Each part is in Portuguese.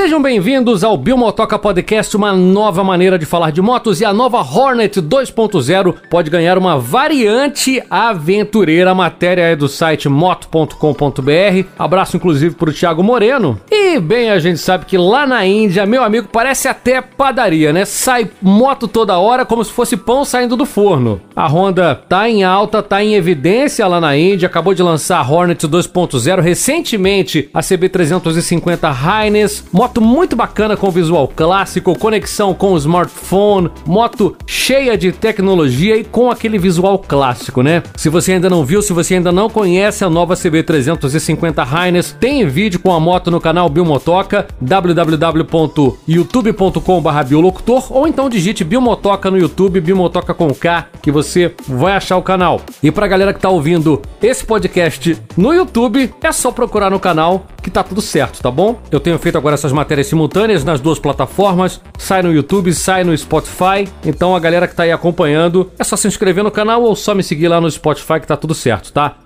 Sejam bem-vindos ao Biomotoca Podcast, uma nova maneira de falar de motos e a nova Hornet 2.0 pode ganhar uma variante aventureira. A matéria é do site moto.com.br. Abraço inclusive para o Thiago Moreno. E bem, a gente sabe que lá na Índia, meu amigo, parece até padaria, né? Sai moto toda hora como se fosse pão saindo do forno. A Honda tá em alta, tá em evidência lá na Índia, acabou de lançar a Hornet 2.0 recentemente, a CB350 Highness Moto muito bacana com visual clássico, conexão com o smartphone, moto cheia de tecnologia e com aquele visual clássico, né? Se você ainda não viu, se você ainda não conhece a nova CB350 Highness, tem vídeo com a moto no canal Biomotoca, www.youtube.com/biolocutor ou então digite Biomotoca no YouTube, Biomotoca com K, que você vai achar o canal. E pra galera que tá ouvindo esse podcast no YouTube, é só procurar no canal que tá tudo certo, tá bom? Eu tenho feito agora essas matérias simultâneas nas duas plataformas, sai no YouTube, sai no Spotify. Então a galera que tá aí acompanhando, é só se inscrever no canal ou só me seguir lá no Spotify que tá tudo certo, tá?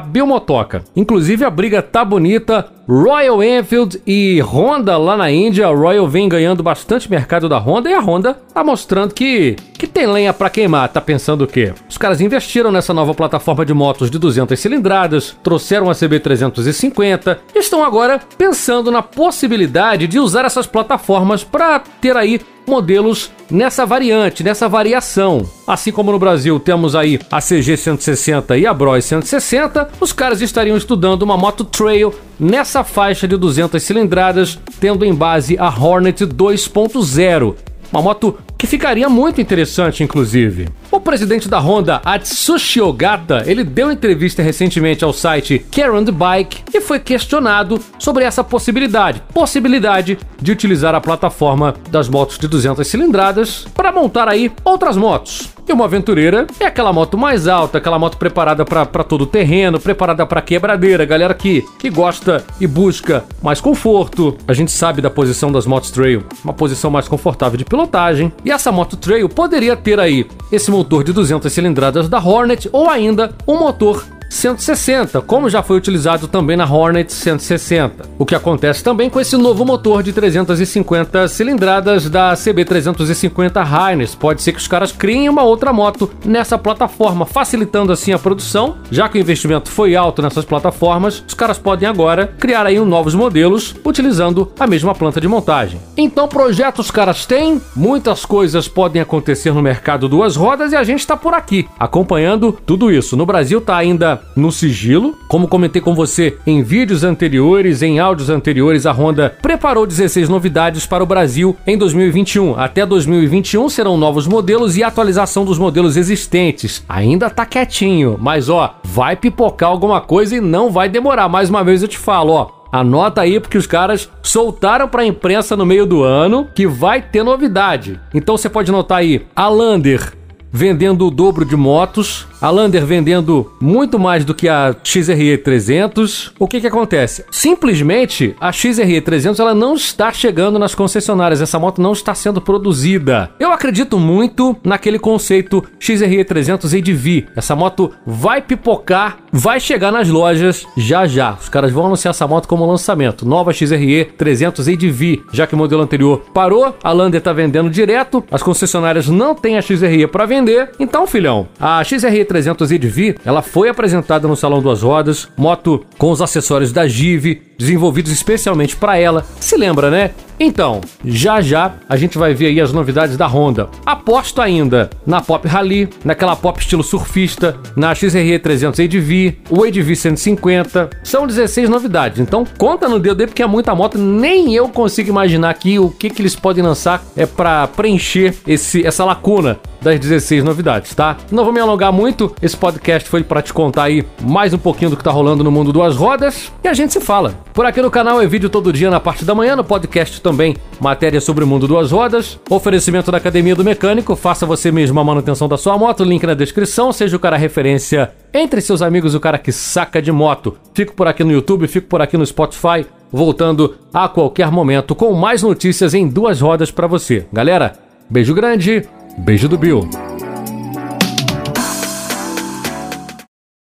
Biomotoca. Inclusive a briga tá bonita, Royal Enfield e Honda lá na Índia. A Royal vem ganhando bastante mercado da Honda e a Honda tá mostrando que, que tem lenha para queimar. Tá pensando o quê? Os caras investiram nessa nova plataforma de motos de 200 cilindradas, trouxeram a CB350 e estão agora pensando na possibilidade de usar essas plataformas para ter aí modelos nessa variante, nessa variação. Assim como no Brasil temos aí a CG 160 e a Bros 160, os caras estariam estudando uma moto trail nessa faixa de 200 cilindradas, tendo em base a Hornet 2.0. Uma moto que ficaria muito interessante, inclusive. O presidente da Honda, Atsushi Ogata, ele deu entrevista recentemente ao site Care on the Bike e foi questionado sobre essa possibilidade, possibilidade de utilizar a plataforma das motos de 200 cilindradas para montar aí outras motos. E uma aventureira é aquela moto mais alta, aquela moto preparada para todo terreno, preparada para quebradeira, galera que, que gosta e busca mais conforto. A gente sabe da posição das motos trail, uma posição mais confortável de pilotagem. E essa moto trail poderia ter aí esse de 200 cilindradas da Hornet ou ainda um motor 160, como já foi utilizado também na Hornet 160. O que acontece também com esse novo motor de 350 cilindradas da CB350 Highness. Pode ser que os caras criem uma outra moto nessa plataforma, facilitando assim a produção. Já que o investimento foi alto nessas plataformas, os caras podem agora criar aí novos modelos utilizando a mesma planta de montagem. Então, projetos os caras têm, muitas coisas podem acontecer no mercado duas rodas e a gente está por aqui acompanhando tudo isso. No Brasil está ainda no sigilo. Como comentei com você em vídeos anteriores, em áudios anteriores, a Honda preparou 16 novidades para o Brasil em 2021. Até 2021 serão novos modelos e atualização dos modelos existentes. Ainda tá quietinho, mas ó, vai pipocar alguma coisa e não vai demorar. Mais uma vez eu te falo, ó, Anota aí porque os caras soltaram para a imprensa no meio do ano que vai ter novidade. Então você pode notar aí, a Lander vendendo o dobro de motos, a Lander vendendo muito mais do que a XRE 300. O que que acontece? Simplesmente a XRE 300 ela não está chegando nas concessionárias, essa moto não está sendo produzida. Eu acredito muito naquele conceito XRE 300 ADV. Essa moto vai pipocar, vai chegar nas lojas já já. Os caras vão anunciar essa moto como lançamento. Nova XRE 300 ADV, já que o modelo anterior parou, a Lander está vendendo direto, as concessionárias não têm a XRE para vender. Então, filhão, a XRE 300 EDV, ela foi apresentada no Salão Duas Rodas, moto com os acessórios da Give, desenvolvidos especialmente para ela. Se lembra, né? Então, já já a gente vai ver aí as novidades da Honda. Aposto ainda na Pop Rally, naquela Pop estilo surfista, na XRE 300 ADV, o ADV 150. São 16 novidades. Então, conta no aí porque é muita moto, nem eu consigo imaginar aqui o que que eles podem lançar é para preencher esse essa lacuna das 16 novidades, tá? Não vou me alongar muito, esse podcast foi para te contar aí mais um pouquinho do que tá rolando no mundo duas rodas e a gente se fala. Por aqui no canal é vídeo todo dia na parte da manhã, no podcast também matéria sobre o mundo duas rodas, oferecimento da Academia do Mecânico, faça você mesmo a manutenção da sua moto, link na descrição, seja o cara referência entre seus amigos o cara que saca de moto. Fico por aqui no YouTube, fico por aqui no Spotify, voltando a qualquer momento com mais notícias em duas rodas para você. Galera, beijo grande, beijo do Bill.